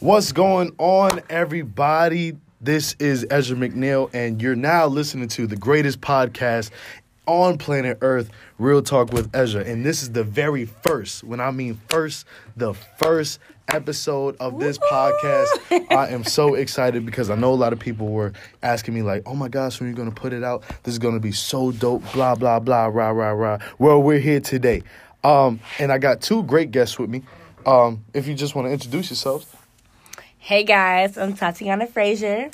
What's going on, everybody? This is Ezra McNeil, and you're now listening to the greatest podcast on planet Earth, Real Talk with Ezra. And this is the very first, when I mean first, the first episode of this podcast. I am so excited because I know a lot of people were asking me, like, oh my gosh, when are you going to put it out? This is going to be so dope, blah, blah, blah, rah, rah, rah. Well, we're here today. Um, and I got two great guests with me. Um, if you just want to introduce yourselves. Hey guys, I'm Tatiana Frazier.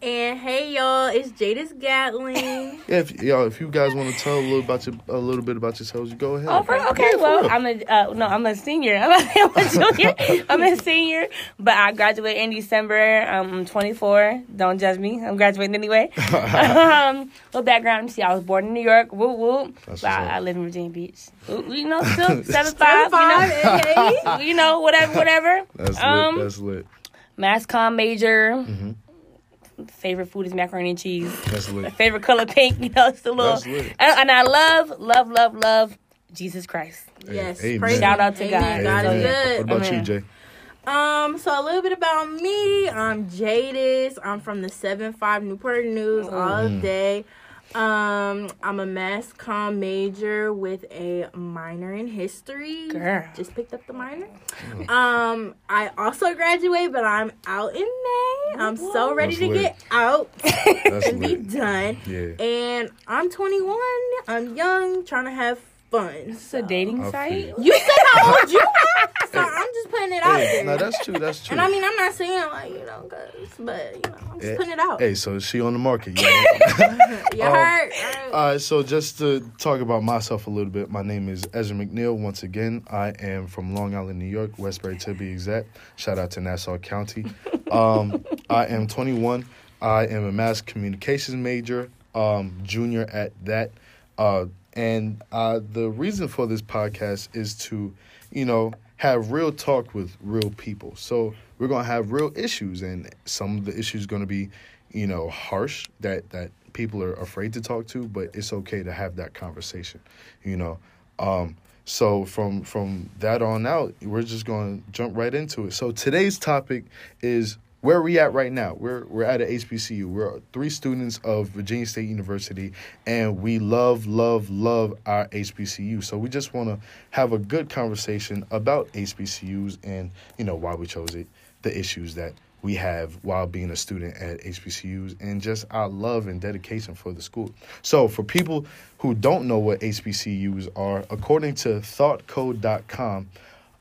And hey y'all, it's Jadis Gatling. Yeah, if y'all, if you guys want to tell a little about your, a little bit about yourselves, go ahead. Oh, for, okay. Yeah, well, real. I'm a uh, no, I'm a senior. I'm a junior. I'm a senior, but I graduate in December. Um, I'm 24. Don't judge me. I'm graduating anyway. um, little background. See, I was born in New York. Woo woo. But. I, I live in Virginia Beach. Ooh, You know, still seven Five, five. hey. You know, you know, whatever, whatever. That's um, lit. That's lit. Mass comm major. Mm-hmm. Favorite food is macaroni and cheese. That's lit. favorite color pink. You know, it's a little. That's lit. And, and I love, love, love, love Jesus Christ. yes, Amen. praise Shout out to Amen. God. God Amen. is What good. about you, Jay? Um, so a little bit about me. I'm Jadis. I'm from the seven five Newport News all day. Um, I'm a mass comm major with a minor in history. Girl. Just picked up the minor. Um, I also graduate, but I'm out in May. I'm so ready That's to lit. get out That's and be done. Yeah. And I'm 21. I'm young, trying to have fun. It's a dating I site. You said how old you are, so I'm just putting it out Hey, there. no, that's true. That's true. and I mean, I'm not saying like you know, cause, but you know, I'm just Yeah. putting it out. Hey, so is she on the market? Yeah. you um, heard? All right, so just to talk about myself a little bit, my name is Ezra McNeil. Once again, I am from Long Island, New York, Westbury to be exact. Shout out to Nassau County. Um, I am 21. I am a mass communications major, um, junior at that. Uh, and uh, the reason for this podcast is to, you know, have real talk with real people. So we're gonna have real issues, and some of the issues to be, you know, harsh that that people are afraid to talk to. But it's okay to have that conversation, you know. Um, so from from that on out, we're just to jump right into it. So today's topic is where are we at right now? We're we're at a HBCU. We're three students of Virginia State University, and we love, love, love our HBCU. So we just want to have a good conversation about HBCUs and you know why we chose it, the issues that we have while being a student at HBCUs, and just our love and dedication for the school. So for people who don't know what HBCUs are, according to ThoughtCo.com.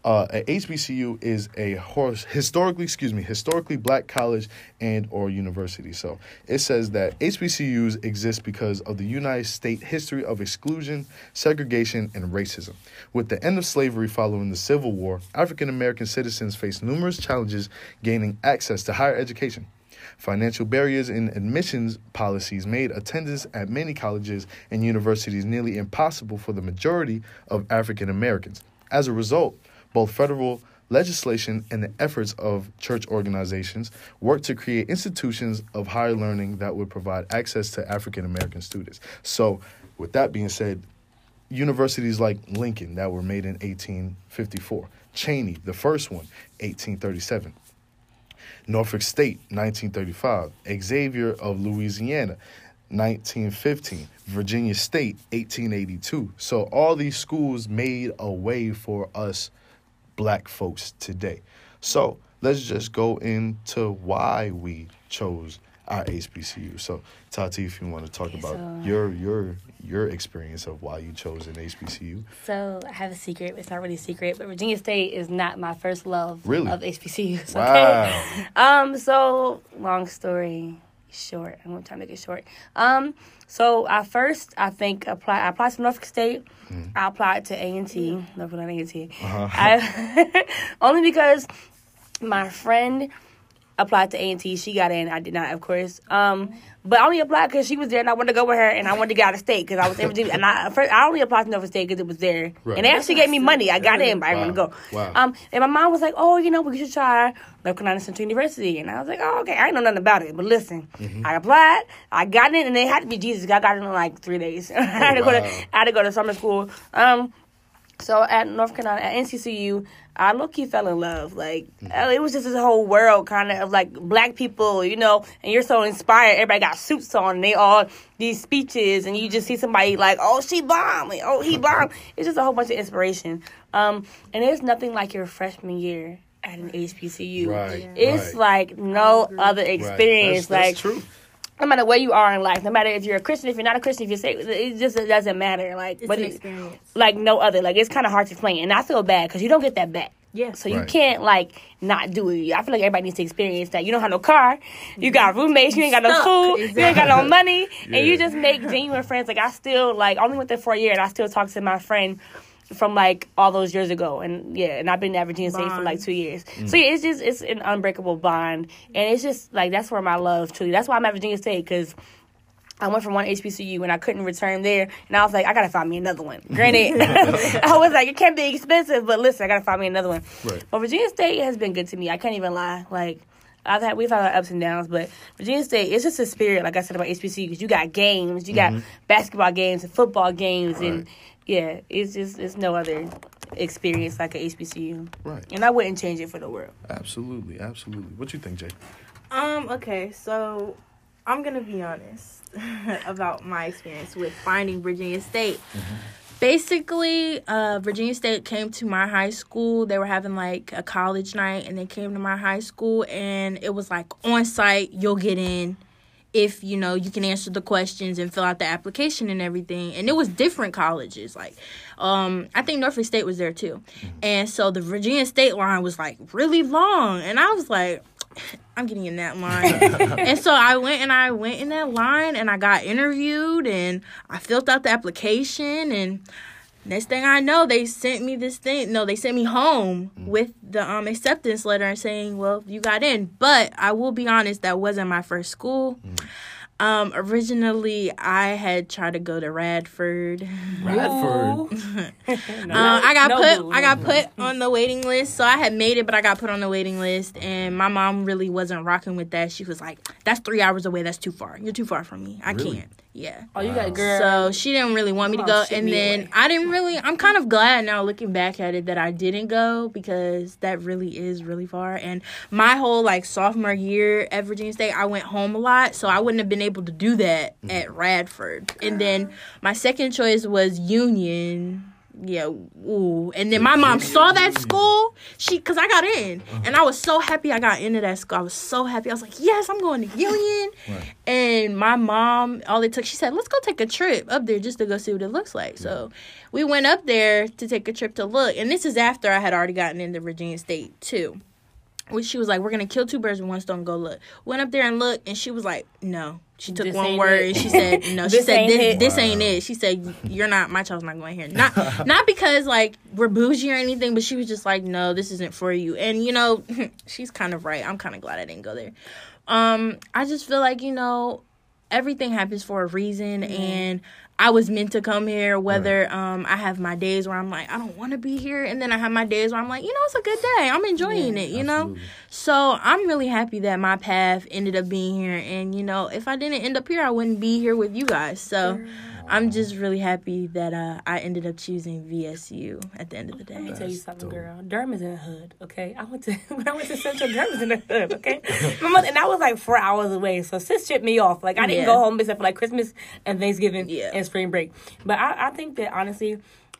Uh, a HBCU is a hor- historically, excuse me, historically black college and or university. So it says that HBCUs exist because of the United States history of exclusion, segregation, and racism. With the end of slavery following the Civil War, African American citizens faced numerous challenges gaining access to higher education. Financial barriers and admissions policies made attendance at many colleges and universities nearly impossible for the majority of African Americans. As a result, both federal legislation and the efforts of church organizations work to create institutions of higher learning that would provide access to African American students. So, with that being said, universities like Lincoln that were made in 1854, Cheyney, the first one, 1837. Norfolk State, 1935. Xavier of Louisiana, 1915. Virginia State, 1882. So all these schools made a way for us black folks today. So let's just go into why we chose our HBCU. So Tati, if you want to talk about So- your your your experience of why you chose an HBCU. So I have a secret. It's not really a secret, but Virginia State is not my first love Really? of HBCUs. Okay. Wow. Um. So long story short. I'm to try to make it short. Um. So I first I think apply. I applied to Norfolk State. I applied to A and T. Norfolk A and T. I only because my friend applied to A and T. She got in. I did not, of course. Um, but I only applied because she was there, and I wanted to go with her, and I wanted to get out of state because I was. And I first, I only applied to Norfolk State because it was there, Right. and they actually gave me money. I got in, but I didn't want to go. Wow. Um, and my mom was like, "Oh, you know, we should try North Carolina Central University," and I was like, "Oh, okay." I didn't know nothing about it, but listen, Mm-hmm. I applied, I got in, and they had to be Jesus. I got in in like three days. I had to go to. I had to go to summer school. Um, So at North Carolina, at NCCU, I low key fell in love. Like it was just this whole world kind of of like black people, you know, and you're so inspired. Everybody got suits on, and they all these speeches, and you just see somebody like, oh, she bombed. like, oh, he bombed. It's just a whole bunch of inspiration. Um, and there's nothing like your freshman year at an HBCU. Right, It's right. like no other Right. experience. That's, like that's true. No matter where you are in life, no matter if you're a Christian, if you're not a Christian, if you're saved, it just it doesn't matter. Like, It's but an it- experience. like no other. Like it's kind of hard to explain, and I feel bad because you don't get that back. Yeah. So you Right. can't like not do it. I feel like everybody needs to experience that. You don't have no car, you got roommates, you ain't got no Stuck. food, you ain't got no money, and you just make genuine friends. Like I still like only went there for a year, and I still talk to my friend from like all those years ago, and yeah, and I've been at Virginia State for like two years. So mm. yeah, it's just it's an unbreakable bond, and it's just like that's where my love truly. That's why I'm at Virginia State because. I went from one HBCU and I couldn't return there, and I was like, I gotta find me another one. Granted, I was like, it can't be expensive, but listen, I gotta find me another one. Right. But Virginia State has been good to me. I can't even lie. Like I've had, we've had our ups and downs, but Virginia State, it's just a spirit. Like I said about HBCU, because you got games, you got mm-hmm. basketball games and football games, and Right. Yeah, it's just it's no other experience like a HBCU, Right. and I wouldn't change it for the world. Absolutely, absolutely. What you think, Jay? Um, okay, so I'm gonna be honest about my experience with finding Virginia State. Basically, uh, Virginia State came to my high school. They were having like a college night, and they came to my high school, and it was like on site. You'll get in if you know you can answer the questions and fill out the application and everything. And it was different colleges. Like, um, I think Norfolk State was there too, and so the Virginia State line was like really long, and I was like. I'm getting in that line. and so I went and I went in that line and I got interviewed and I filled out the application and next thing I know they sent me this thing no, they sent me home with the um acceptance letter and saying, Well, you got in. But I will be honest, that wasn't my first school. Um, originally I had tried to go to Radford. Radford. No, Uh, I got no put boo. I got put on the waiting list. So I had made it, but I got put on the waiting list and my mom really wasn't rocking with that. She was like, That's three hours away, that's too far. You're too far from me. I Really? can't. Yeah. Oh, you got a girl. So she didn't really want me to go. And then away. I didn't really I'm kind of glad now looking back at it that I didn't go because that really is really far. And my whole like sophomore year at Virginia State, I went home a lot. So I wouldn't have been able to do that mm-hmm. at Radford. And then uh-huh. my second choice was Union. Yeah, ooh. And then my mom saw that school. She, cause I got in, uh-huh. and I was so happy I got into that school. I was so happy. I was like, yes, I'm going to Union. Right. And my mom, all it took, she said, let's go take a trip up there just to go see what it looks like. So we went up there to take a trip to look. And this is after I had already gotten into Virginia State too. Which she was like, we're gonna kill two birds with one stone. Go look. Went up there and looked, and she was like, no. She took This one word it. and she said, no. She said, ain't this, it. this ain't it. She said, you're not. My child's not going here. Not not because like we're bougie or anything, but she was just like, no, this isn't for you. And you know, she's kind of right. I'm kind of glad I didn't go there. Um, I just feel like you know, everything happens for a reason, and I was meant to come here. Whether um I have my days where I'm like I don't want to be here, and then I have my days where I'm like you know it's a good day. I'm enjoying it. You know. So I'm really happy that my path ended up being here, and you know if I didn't end up here, I wouldn't be here with you guys. So. I'm just really happy that uh, I ended up choosing VSU at the end of the day. Let me tell you something, girl. Durham is in the hood, okay? I went to when I went to Central, Durham is in the hood, okay? My mother, and I was like four hours away, so sis tripped me off. Like I didn't Yeah. go home except for like Christmas and Thanksgiving Yeah. and spring break. But I, I think that honestly,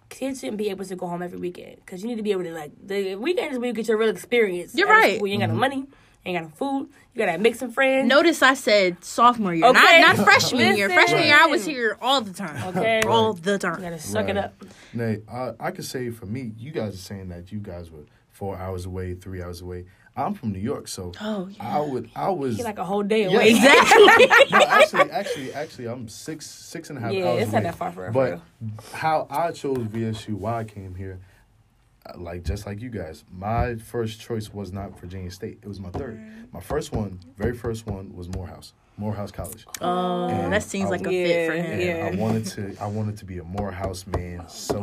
kids shouldn't be able to go home every weekend because you need to be able to like the weekend is where you get your real experience. You're right. school. You ain't got no money, ain't got no food. You gotta make some friends. Notice I said sophomore year, Okay. not not freshman year. Listen. Freshman year, I was here all the time. Okay. all the time. you time. gotta suck it up. Nay, I, I could say for me, you guys are saying that you guys were four hours away, three hours away. I'm from New York, so Oh, I would, I was. You're like a whole day Yeah, away. Exactly. no, actually, actually, actually, I'm six, six and a half Yeah, hours it's not away. that far for But real. how I chose VSU, why I came here, like just like you guys, my first choice was not Virginia State. It was my third. My first one, very first one, was Morehouse, Morehouse College. Oh, And that seems I- like a fit for him. Yeah. I wanted to I wanted to be a Morehouse man so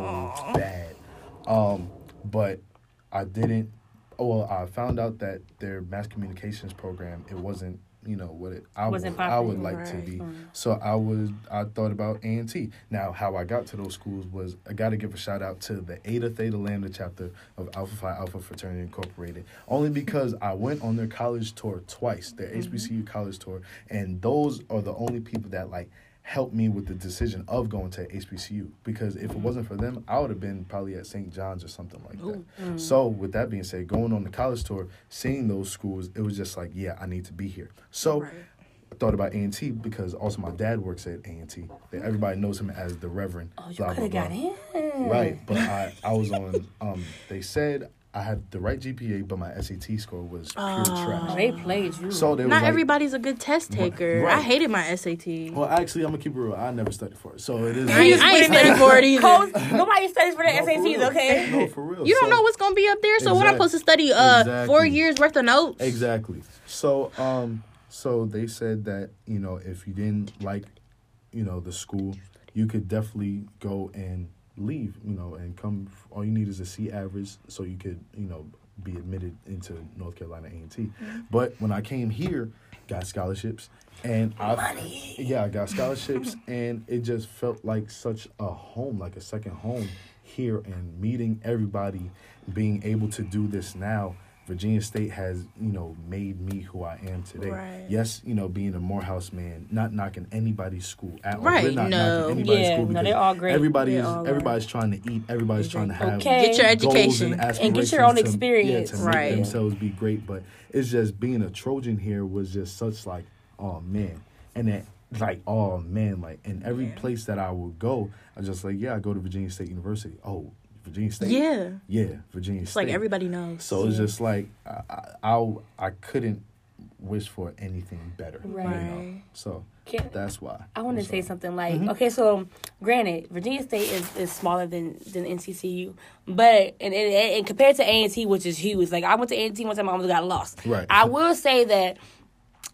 bad. Um, but I didn't well, I found out that their mass communications program it wasn't you know what it I would Wasn't I would popular, like to right. be. So I was I thought about A and T. Now how I got to those schools was I got to give a shout out to the Eta Theta Lambda chapter of Alpha Phi Alpha Fraternity Incorporated. Only because I went on their college tour twice, their Mm-hmm. HBCU college tour, and those are the only people that like helped me with the decision of going to HBCU because if it wasn't for them, I would have been probably at St. John's or something like that. So with that being said, going on the college tour, seeing those schools, it was just like, yeah, I need to be here. So Right. I thought about A and T because also my dad works at A and T. Everybody knows him as the Reverend. Oh, you could have got in. Right, but I, I was on. Um, they said I had the right GPA, but my SAT score was pure Oh, trash. they played you. So they Not like, everybody's a good test taker. Right. I hated my SAT. Well, actually, I'm gonna keep it real. I never studied for it, so it is. I ain't, I ain't Put it in studying for it either. Codes, nobody studies for the No, SATs, real. okay? No, for real. You don't So- know what's gonna be up there, so what I'm Exactly. supposed to study? Uh, four years worth of notes. Exactly. So, um, so they said that you know if you didn't like, you know, the school, you could definitely go and leave. You know, and come. All you need is a C average, so you could you know be admitted into North Carolina A and T. Mm-hmm. But when I came here, got scholarships, and I yeah, I got scholarships, and it just felt like such a home, like a second home here, and meeting everybody, being able to do this now. Virginia State has, you know, made me who I am today. Right. Yes, you know, being a Morehouse man, not knocking anybody's school at all. Right, We're not no. knocking anybody's Yeah, school no, they're all great. Everybody They're is all everybody's trying to eat. Everybody's trying to have Okay. Get your education. and And get your own to- experience. yeah, to make themselves be great. But it's just being a Trojan here was just such like, oh man, and then like, oh man, like, in every Yeah. place that I would go, I just like, yeah, I go to Virginia State University. Oh, Virginia State. Yeah, yeah, Virginia it's State. like everybody knows. So it's just like I, I, I, I couldn't wish for anything better. You know? Right. So Can- that's why. I want to say something like, Mm-hmm. okay, so granted, Virginia State is, is smaller than than NCCU, but and, and, and compared to A and T, which is huge, like I went to A and T one time, I almost got lost. Right. I will say that.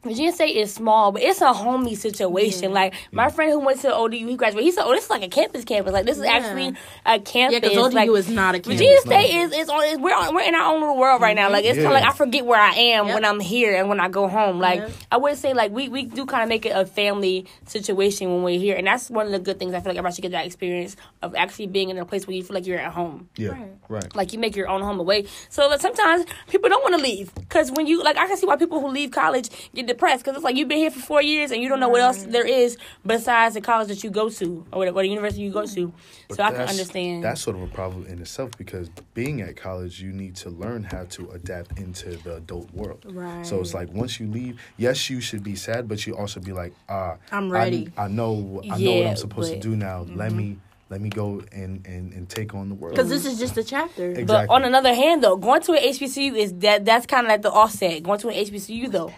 Virginia State is small, but it's a homey situation. Like my friend who went to ODU, he graduated. He said, "Oh, this is like a campus campus. Like this is Yeah. actually a campus. yeah, because ODU like, is not a campus. Virginia campus. State is is on. Is, we're on, we're in our own little world right now. Like it's kind of like I forget where I am Yep. when I'm here and when I go home. Like Yep. I would say like we we do kind of make it a family situation when we're here, and that's one of the good things I feel like everybody should get that experience of actually being in a place where you feel like you're at home. Yeah. Right. Right. Like you make your own home away. So like, sometimes people don't want to leave because when you like I can see why people who leave college get depressed because it's like you've been here for four years and you don't know what else there is besides the college that you go to or whatever, or the university you go to. But so I can understand. That's sort of a problem in itself because being at college, you need to learn how to adapt into the adult world. Right. So it's like once you leave, yes, you should be sad, but you also be like, ah, I'm ready. I, I know, I know what I'm supposed but- to do now. Let me, let me go and and and take on the world. Because this is just a chapter. Exactly. But on another hand, though, going to an HBCU is that that's kind of like the offset. Going to an HBCU though,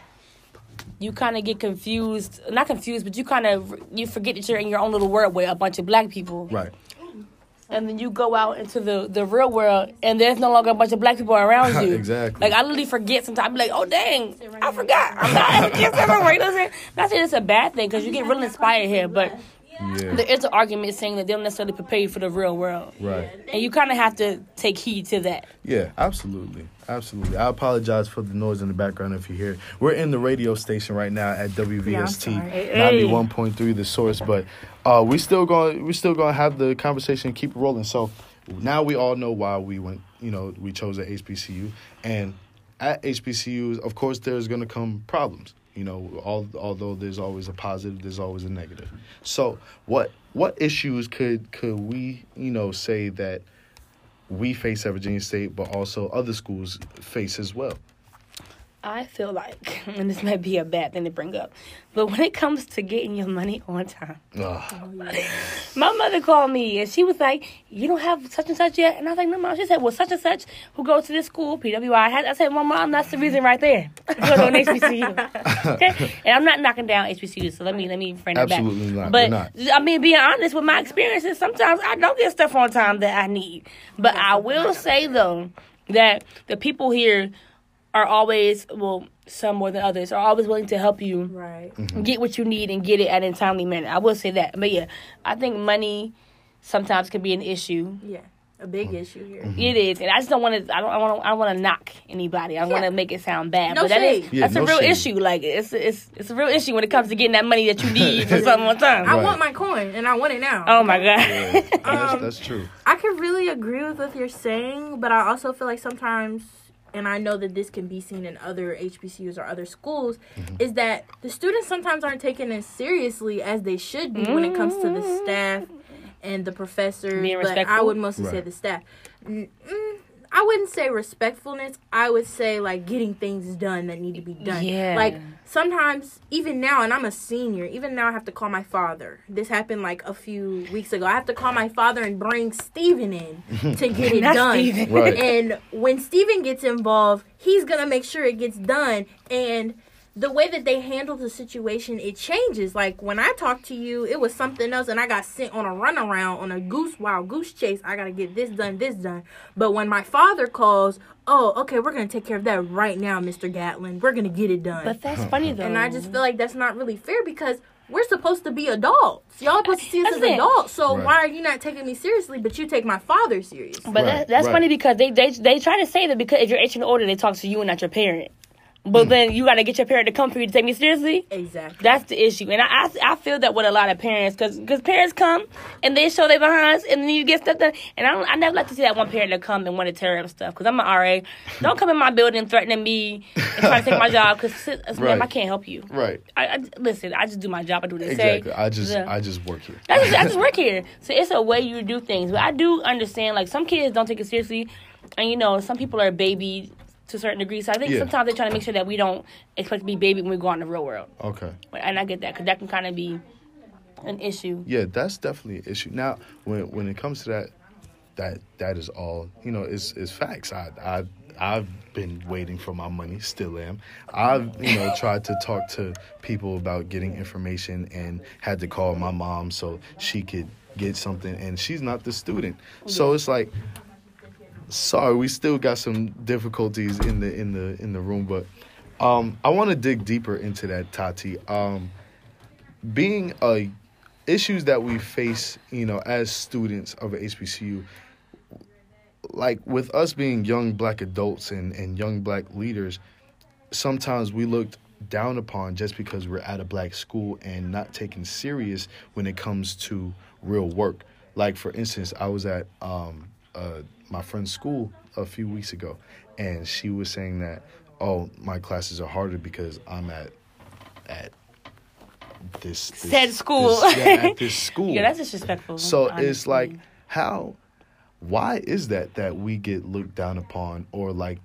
you kind of get confused. Not confused, but you kind of you forget that you're in your own little world with a bunch of black people, right. and then you go out into the the real world, and there's no longer a bunch of black people around you. Exactly. Like I literally forget sometimes. I be like, oh dang, I forgot. I'm not just everywhere. You know what I'm saying? Not saying it's a bad thing because you get really inspired here, but Yeah. there is an argument saying that they don't necessarily prepare you for the real world, Right. and you kind of have to take heed to that. Yeah, absolutely. Absolutely. I apologize for the noise in the background if you hear it. We're in the radio station right now at WVST, sorry. Hey. 91.3 the source, but uh we still going we still going to have the conversation and keep rolling. So now we all know why we went, you know, we chose a HBCU and at HBCUs, of course there's going to come problems. You know, all, although there's always a positive, there's always a negative. So, what what issues could could we, you know, say that we face at Virginia State, but also other schools face as well. I feel like, and this might be a bad thing to bring up, but when it comes to getting your money on time, Ugh. my mother called me and she was like, "You don't have such and such yet," and I was like, "No, mom." She said, "Well, such and such who goes to this school, PWI." I, I said, "Well, mom, that's the reason right there. Go to an HBCU." okay, and I'm not knocking down HBCU, so let me let me frame that back. Absolutely not. But not. I mean, being honest with my experiences, sometimes I don't get stuff on time that I need. But I will say though that the people here are always well, some more than others, are always willing to help you Right. Mm-hmm. get what you need and get it at a timely manner. I will say that. But yeah, I think money sometimes can be an issue. Yeah. a big mm-hmm. issue here. Mm-hmm. It is, and I just don't want to. I don't. I want to. I want to knock anybody. I want to make it sound bad, No but that is shade. Yeah, that's no a real shade. issue. Like it's it's it's a real issue when it comes to getting that money that you need for something one time. I Right. want my coin, and I want it now. oh my god. Yeah, that's, Um, that's true. I can really agree with what you're saying, but I also feel like sometimes, and I know that this can be seen in other HBCUs or other schools, Mm-hmm. is that the students sometimes aren't taken as seriously as they should be when it comes to the staff and the professors. Being but I would mostly say the staff. Mm, mm, I wouldn't say respectfulness. I would say like getting things done that need to be done. Yeah. Like sometimes, even now, and I'm a senior, even now I have to call my father. This happened like a few weeks ago. I have to call my father and bring Steven in to get it Not done. Right. And when Steven gets involved, he's gonna make sure it gets done. And the way that they handle the situation, it changes. Like when I talked to you, it was something else, and I got sent on a runaround on a goose wild goose chase. I gotta get this done, this done. But when my father calls, oh, okay, we're gonna take care of that right now, Mister Gatlin. We're gonna get it done. But that's funny though. and I just feel like that's not really fair because. We're supposed to be adults. Y'all supposed to see us That's as it. adults. So Right. why are you not taking me seriously, but you take my father serious? But Right, that, that's right. funny because they, they they try to say that because if you're 18 or older, they talk to you and not your parent. But mm. then you got to get your parent to come for you to take me seriously. Exactly. That's the issue, and I, I, I feel that with a lot of parents, because because parents come and they show their behinds, and then you get stuff done. And I don't, I never like to see that one parent that come and want to tear up stuff. Because I'm an RA, don't come in my building threatening me and try to take my job. Because Right. ma'am, I can't help you. Right. I, I listen. I just do my job. I do what they say. Exactly. I just Yeah. I just work here. I just, I just work here. So it's a way you do things. But I do understand, like, some kids don't take it seriously. And, you know, some people are baby to a certain degree. So I think Yeah. sometimes they're trying to make sure that we don't expect to be baby when we go out in the real world. Okay. And I get that because that can kind of be an issue. Yeah, that's definitely an issue. Now, when when it comes to that, that that is all you know. Is is facts. I I I've been waiting for my money. Still am. I've you know tried to talk to people about getting information and had to call my mom so she could get something, and she's not the student. So it's like, sorry, we still got some difficulties in the in the in the room, but. Um, I want to dig deeper into that, Tati. Um, being a issues that we face, you know, as students of HBCU, like with us being young black adults and, and young black leaders, sometimes we looked down upon just because we're at a black school and not taken serious when it comes to real work. Like for instance, I was at um, my friend's school a few weeks ago, and she was saying that, oh, my classes are harder because I'm at at this, this Said school. this- yeah, at this school. Yeah, that's disrespectful. So it's like how why is that that we get looked down upon or like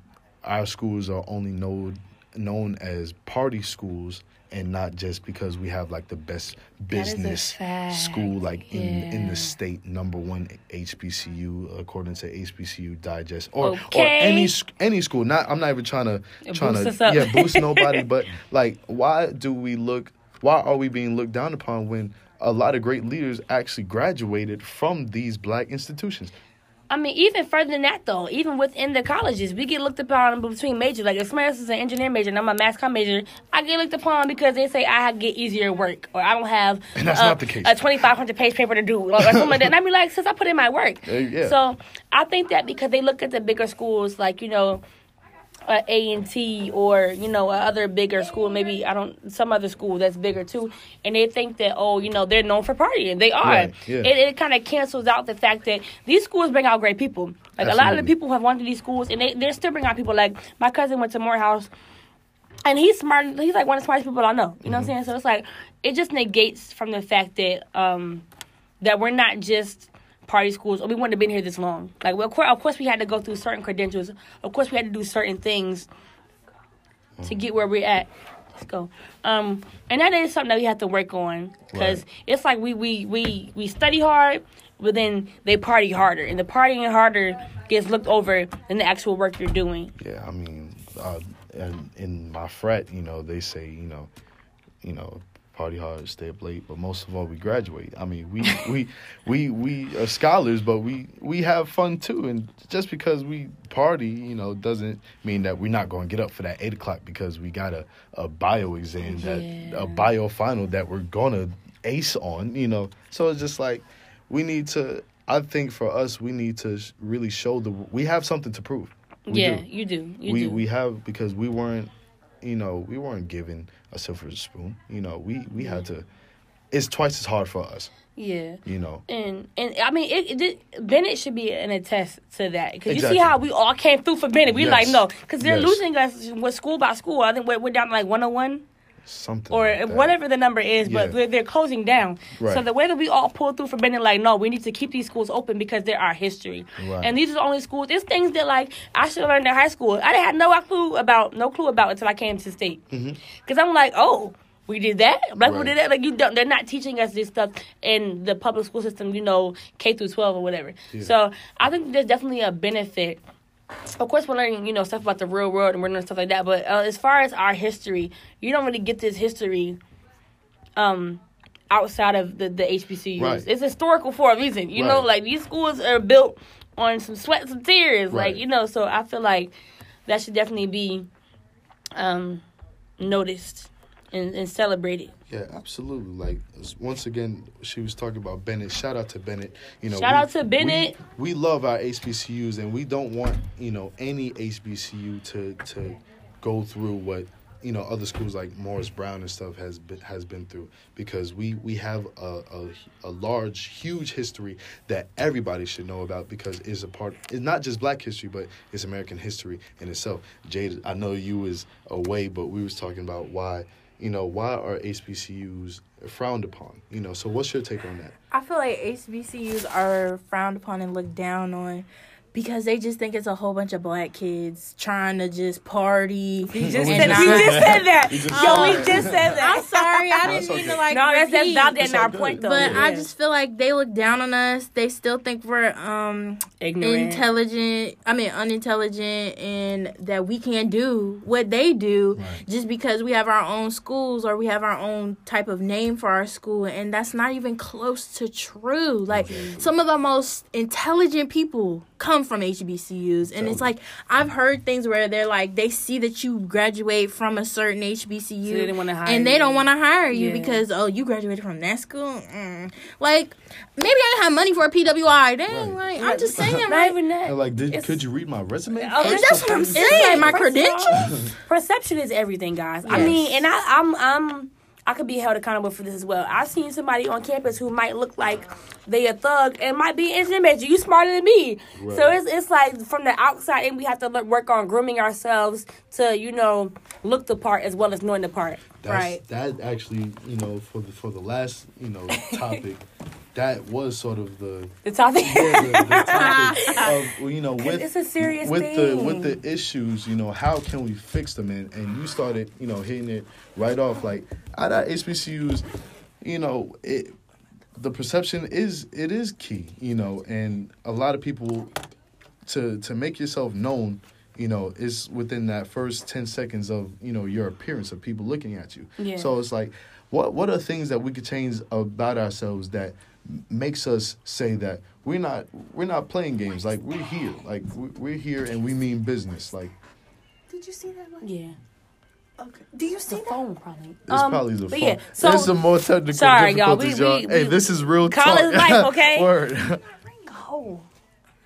our schools are only known known as party schools and not just because we have like the best That is a business school like in in the state number one HBCU according to HBCU Digest or or any any school. Not I'm not even trying to Yeah, trying to yeah boost nobody but like why do we look why are we being looked down upon when a lot of great leaders actually graduated from these black institutions I mean, even further than that, though, even within the colleges, we get looked upon between majors. Like, if somebody else is an engineering major and I'm a mass comm major, I get looked upon because they say I get easier work or I don't have And that's a, not the case. a 2,500 page paper to do or, or something like that. And I be like, since I put in my work. Uh, yeah. So I think that because they look at the bigger schools, like, you know, uh, A and T or you know a other bigger school, maybe I don't some other school that's bigger too, and they think that oh you know they're known for partying. They are. Right, yeah. It, it kind of cancels out the fact that these schools bring out great people. Like a lot of the people who have went to these schools, and they they still bring out people. Like my cousin went to Morehouse. And he's smart. He's like one of the smartest people I know. You know what I'm saying? So it's like it just negates from the fact that um that we're not just party schools or we wouldn't have been here this long. Like, well, of course, of course, we had to go through certain credentials. Of course, we had to do certain things to get where we're at. Let's go. Um, and that is something that we have to work on because Right. it's like we, we we we study hard, but then they party harder, and the partying harder gets looked over than the actual work you're doing. yeah i mean uh, and in my frat you know they say you know you know party hard stay up late but most of all we graduate i mean we we we we are scholars but we we have fun too and just because we party you know doesn't mean that we're not going to get up for that eight o'clock because we got a, a bio exam that Yeah. a bio final that we're gonna ace on you know so it's just like we need to I think for us, we need to really show the we have something to prove. We yeah, do. you do. You we do. we have because we weren't, you know, we weren't given a silver spoon. You know, we we had to. It's twice as hard for us. yeah. You know. And and I mean, it, it, Bennett should be an attest to that because you see how we all came through for Bennett. We Yes. like no, because they're Yes. losing us with school by school. I think we're, down to like one hundred one Something or like whatever the number is, but Yeah. they're, they're closing down. So the way that we all pull through for Bennett, like no, we need to keep these schools open because they're our history. Right. And these are the only schools. There's things that like I should have learned in high school. I didn't have no clue about no clue about until I came to state. Because I'm like, oh, we did that. Black people Mm-hmm. Right. did that. Like you don't. They're not teaching us this stuff in the public school system. You know, K through 12 or whatever. Yeah. So I think there's definitely a benefit. Of course, we're learning, you know, stuff about the real world and we're learning stuff like that. But uh, as far as our history, you don't really get this history um, outside of the, the HBCUs. Right. It's historical for a reason. You know, like these schools are built on some sweat, some tears. Right. Like, you know, so I feel like that should definitely be um, noticed and, and it. Yeah, absolutely. Like once again, she was talking about Bennett. Shout out to Bennett. You know, Shout out to Bennett. We, we love our HBCUs, and we don't want you know any HBCU to to go through what you know other schools like Morris Brown and stuff has been has been through because we we have a a, a large huge history that everybody should know about because it's a part it's not just black history but it's American history in itself. Jade, I know you was away but we was talking about why you know why are HBCUs frowned upon? You know so what's your take on that? I feel like HBCUs are frowned upon and looked down on because they just think it's a whole bunch of black kids trying to just party. We just, said, just we just said that. Just Yo, said we just said that. I'm sorry, I didn't mean okay. to like. No, that's that's repeat. valid It's in all our good. point though. But I just feel like they look down on us. They still think we're um ignorant. intelligent. I mean unintelligent, and that we can't do what they do Right. just because we have our own schools or we have our own type of name for our school, and that's not even close to true. Like some of the most intelligent people come from HBCUs, and it's like I've heard things where they're like they see that you graduate from a certain HBCU, So they didn't hire and they you. don't want to hire you Yeah. because oh you graduated from that school. Mm. Like maybe I didn't have money for a PWI. Dang, Right. like I'm just saying, Not like, even that. Like did, could you read my resume Oh, that's what I'm saying. like, my first credentials. Perception is everything, guys. I mean, and I, I'm I'm I could be held accountable for this as well. I've seen somebody on campus who might look like they a thug and might be major. You smarter than me, so it's it's like from the outside, and we have to work on grooming ourselves to you know look the part as well as knowing the part. That's, Right. That actually, you know, for the for the last, you know, topic, that was sort of the The topic. yeah, the, the topic of you know with it's a serious with the with the issues. You know, how can we fix them? And and you started, you know, hitting it right off. Like at our HBCUs, you know, it the perception is it is key. You know, and a lot of people to to make yourself known you know is within that first 10 seconds of you know your appearance of people looking at you Yeah. so it's like what what are things that we could change about ourselves that makes us say that we're not we're not playing games like we're here like we- we're here and we mean business like Did you see that? One? yeah, Okay. Do you see the that? phone probably. it's Um, probably the but phone yeah, so there's some more technical Sorry, y'all. We- y'all, we- hey we- this is real college talk life, okay? word oh.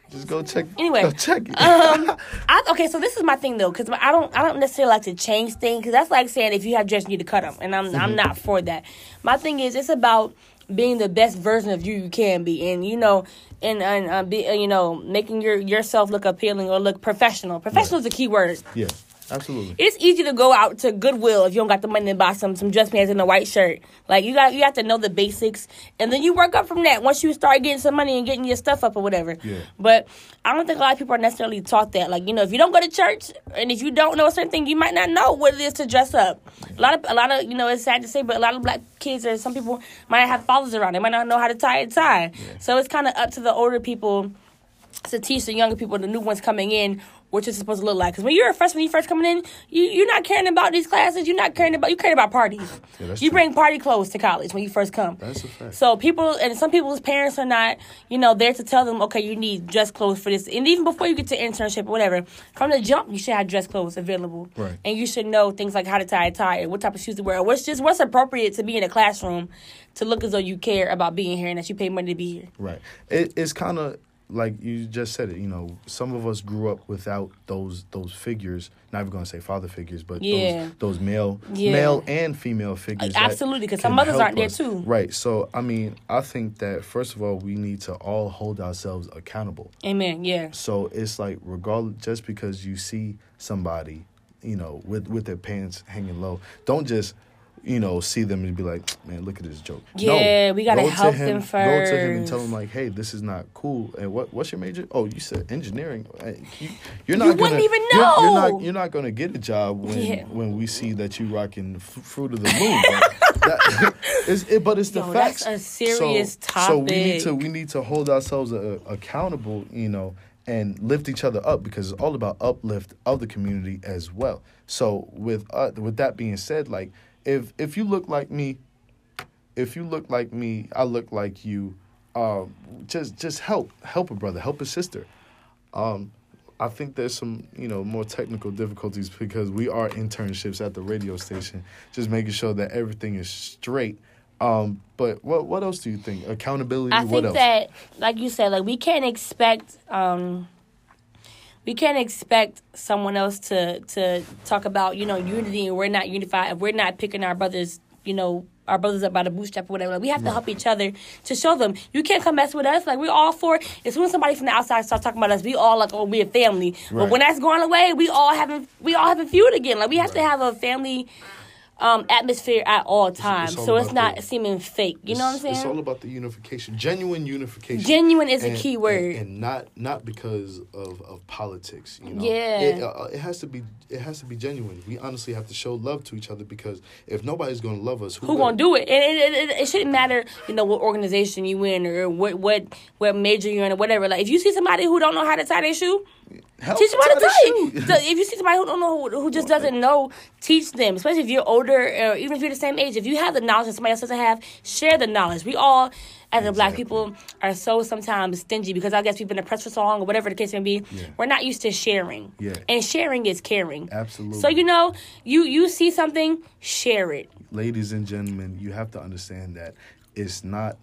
just go check Anyway, go check it um, I, okay, so this is my thing though, because I don't, I don't necessarily like to change things, because that's like saying if you have dress, you need to cut them, and I'm, I'm not for that. My thing is, it's about being the best version of you you can be, and you know, and and uh, be, uh, you know, making your yourself look appealing or look professional. Professional is a key word. yeah absolutely It's easy to go out to Goodwill if you don't got the money to buy some some dress pants and a white shirt. Like you got you have to know the basics, and then you work up from that. Once you start getting some money and getting your stuff up or whatever. Yeah. But I don't think a lot of people are necessarily taught that. Like you know, if you don't go to church and if you don't know a certain thing, you might not know what it is to dress up. A lot of a lot of you know it's sad to say, but a lot of black kids or some people might have fathers around. They might not know how to tie a tie. So it's kind of up to the older people to teach the younger people, the new ones coming in, what you're supposed to look like. Because when you're a freshman, you first coming in, you you're not caring about these classes. You're not caring about you care about parties. Yeah, you true. bring party clothes to college when you first come. That's a fact. So people and some people's parents are not, you know, there to tell them, okay, you need dress clothes for this. And even before you get to internship or whatever, from the jump, you should have dress clothes available. Right. And you should know things like how to tie a tie, what type of shoes to wear, what's just what's appropriate to be in a classroom to look as though you care about being here and that you pay money to be here. Right. It, it's kind of like you just said it. You know, some of us grew up without those those figures. Not even going to say father figures, but Yeah. those those male Yeah. male and female figures. Absolutely, because some mothers aren't there us. too. Right. So I mean, I think that first of all, we need to all hold ourselves accountable. Amen. Yeah. So it's like regardless, just because you see somebody, you know, with with their pants hanging low, don't just, you know, see them and be like, man, look at this joke. Yeah, we gotta go to help him, them Go to him and tell him like, hey, this is not cool. And what what's your major? Oh, you said engineering. Uh, You, you're not. You gonna, wouldn't even you're- You're, not. You're not gonna get a job when Yeah. when we see that you rocking f- fruit of the moon. But that- it's, it, but it's the Yo, that's a serious so, So we need to we need to hold ourselves uh, accountable, you know, and lift each other up because it's all about uplift of the community as well. So with uh, with that being said, like if if you look like me, if you look like me, I look like you. Um, just just help help a brother, help a sister. Um, I think there's some, you know, more technical difficulties because we are internships at the radio station, just making sure that everything is straight. Um, but what what else do you think? Accountability. I what think else? that, like you said, like we can't expect, um, we can't expect someone else to to talk about you know unity and we're not unified. If we're not picking our brothers, you know, our brothers up by the bootstrap or whatever. Like, we have to help each other to show them you can't come mess with us. Like we're all for. As soon as somebody from the outside starts talking about us, we all like oh we're a family. But Right. when that's going away, we all having we all having feud again. Like we have to have a family. Um, atmosphere at all times, all so it's not the- seeming fake. You know what I'm saying? It's all about the unification, genuine unification. Genuine is a key word. and, not not because of, of politics. You know, Yeah. It, uh, it has to be it has to be genuine. We honestly have to show love to each other because if nobody's going to love us, who, who gonna do it? And it, it, it, it shouldn't matter, you know, what organization you in or what what what major you're in or whatever. Like if you see somebody who don't know how to tie their shoe, Help teach them how to tie tie it. shoe. So if you see somebody who don't know who, who just doesn't know, teach them. Especially if you're older or even if you're the same age. If you have the knowledge that somebody else doesn't have, share the knowledge. We all, as a black people, are so sometimes stingy because I guess we've been oppressed for so long or whatever the case may be. Yeah. We're not used to sharing. Yeah. And sharing is caring. Absolutely. So you know, you you see something, share it. ladies and gentlemen, you have to understand that it's not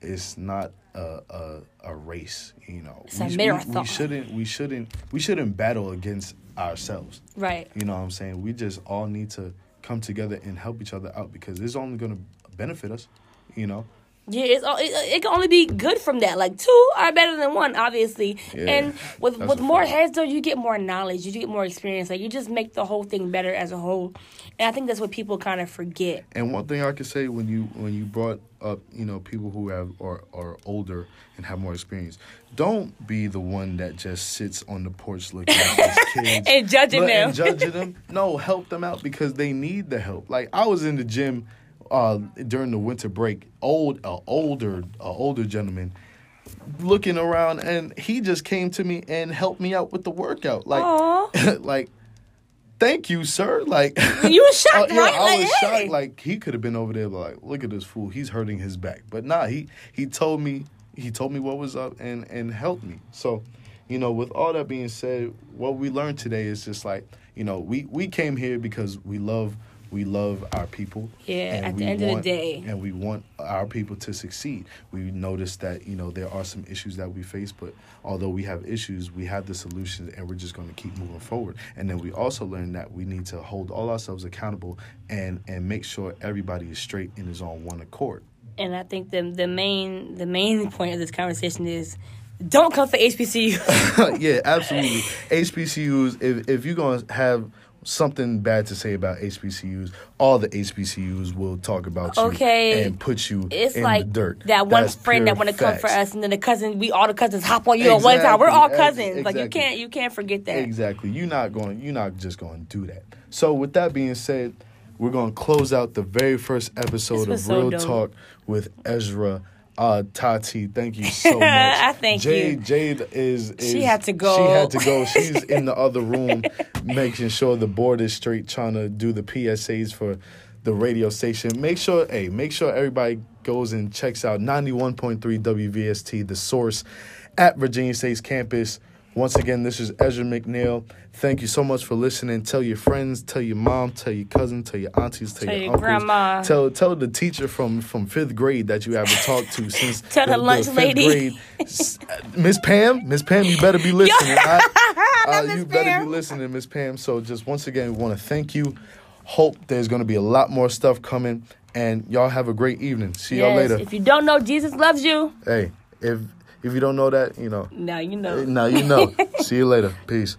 it's not a a, a race. You know, It's a we, we- marathon. We, shouldn't we shouldn't we shouldn't battle against ourselves. Right. You know what I'm saying? We just all need to come together and help each other out because it's only going to benefit us. You know. Yeah, it's all- it, it can only be good from that. Like two are better than one, obviously. Yeah, and with with more heads, though, you get more knowledge, you get more experience. Like you just make the whole thing better as a whole. And I think that's what people kind of forget. And one thing I could say when you when you brought up, you know, people who have are are older and have more experience, don't be the one that just sits on the porch looking at these kids And judging them. And judging them. No, help them out because they need the help. Like I was in the gym uh, during the winter break, old a older a older gentleman looking around and he just came to me and helped me out with the workout. Like like thank you, sir. Like You was shocked, Oh, yeah, right? I Like, was hey. shocked. Like he could have been over there, like, look at this fool. He's hurting his back. But nah, he he told me he told me what was up and and helped me. So, you know, with all that being said, what we learned today is just like, you know, we we came here because we love we love our people. Yeah, and at the end of the want- day. and we want our people to succeed. We notice that you know there are some issues that we face, but although we have issues, we have the solutions, and we're just going to keep moving forward. And then we also learned that we need to hold all ourselves accountable and and make sure everybody is straight and is on one accord. And I think the the main the main point of this conversation is don't come for HBCU. yeah, absolutely. HBCUs. If if you're gonna have something bad to say about HBCUs, all the HBCUs will talk about you Okay. and put you It's in like the dirt. that one That's friend that want to come for us, and then the cousin, we all the cousins hop on you at one time. We're all Exactly. cousins. Like you can't you can't forget that. Exactly. You're not going. You're not just going to do that. So with that being said, we're going to close out the very first episode of so Real dope. Talk with Ezra. Uh, Tati, thank you so much. I thank Jade, you. Jade is, is She had to go. She had to go. She's in the other room, making sure the board is straight, trying to do the PSAs for the radio station. Make sure, hey, make sure everybody goes and checks out 91.3 WVST, the source at Virginia State's campus. Once again, this is Ezra McNeil. Thank you so much for listening. Tell your friends, tell your mom, tell your cousin, tell your aunties, tell, Tell your, your uncles. grandma. Tell tell the teacher from from fifth grade that you haven't talked to since Tell the lunch fifth lady. grade. Miss Pam, Miss Pam, you better be listening. right? Uh, you better be listening, Miss Pam. So just once again, we want to thank you. Hope there's going to be a lot more stuff coming, and y'all have a great evening. See y'all later. If you don't know Jesus loves you, Hey, if if you don't know that, you know, now you know. now you know. See you later. Peace.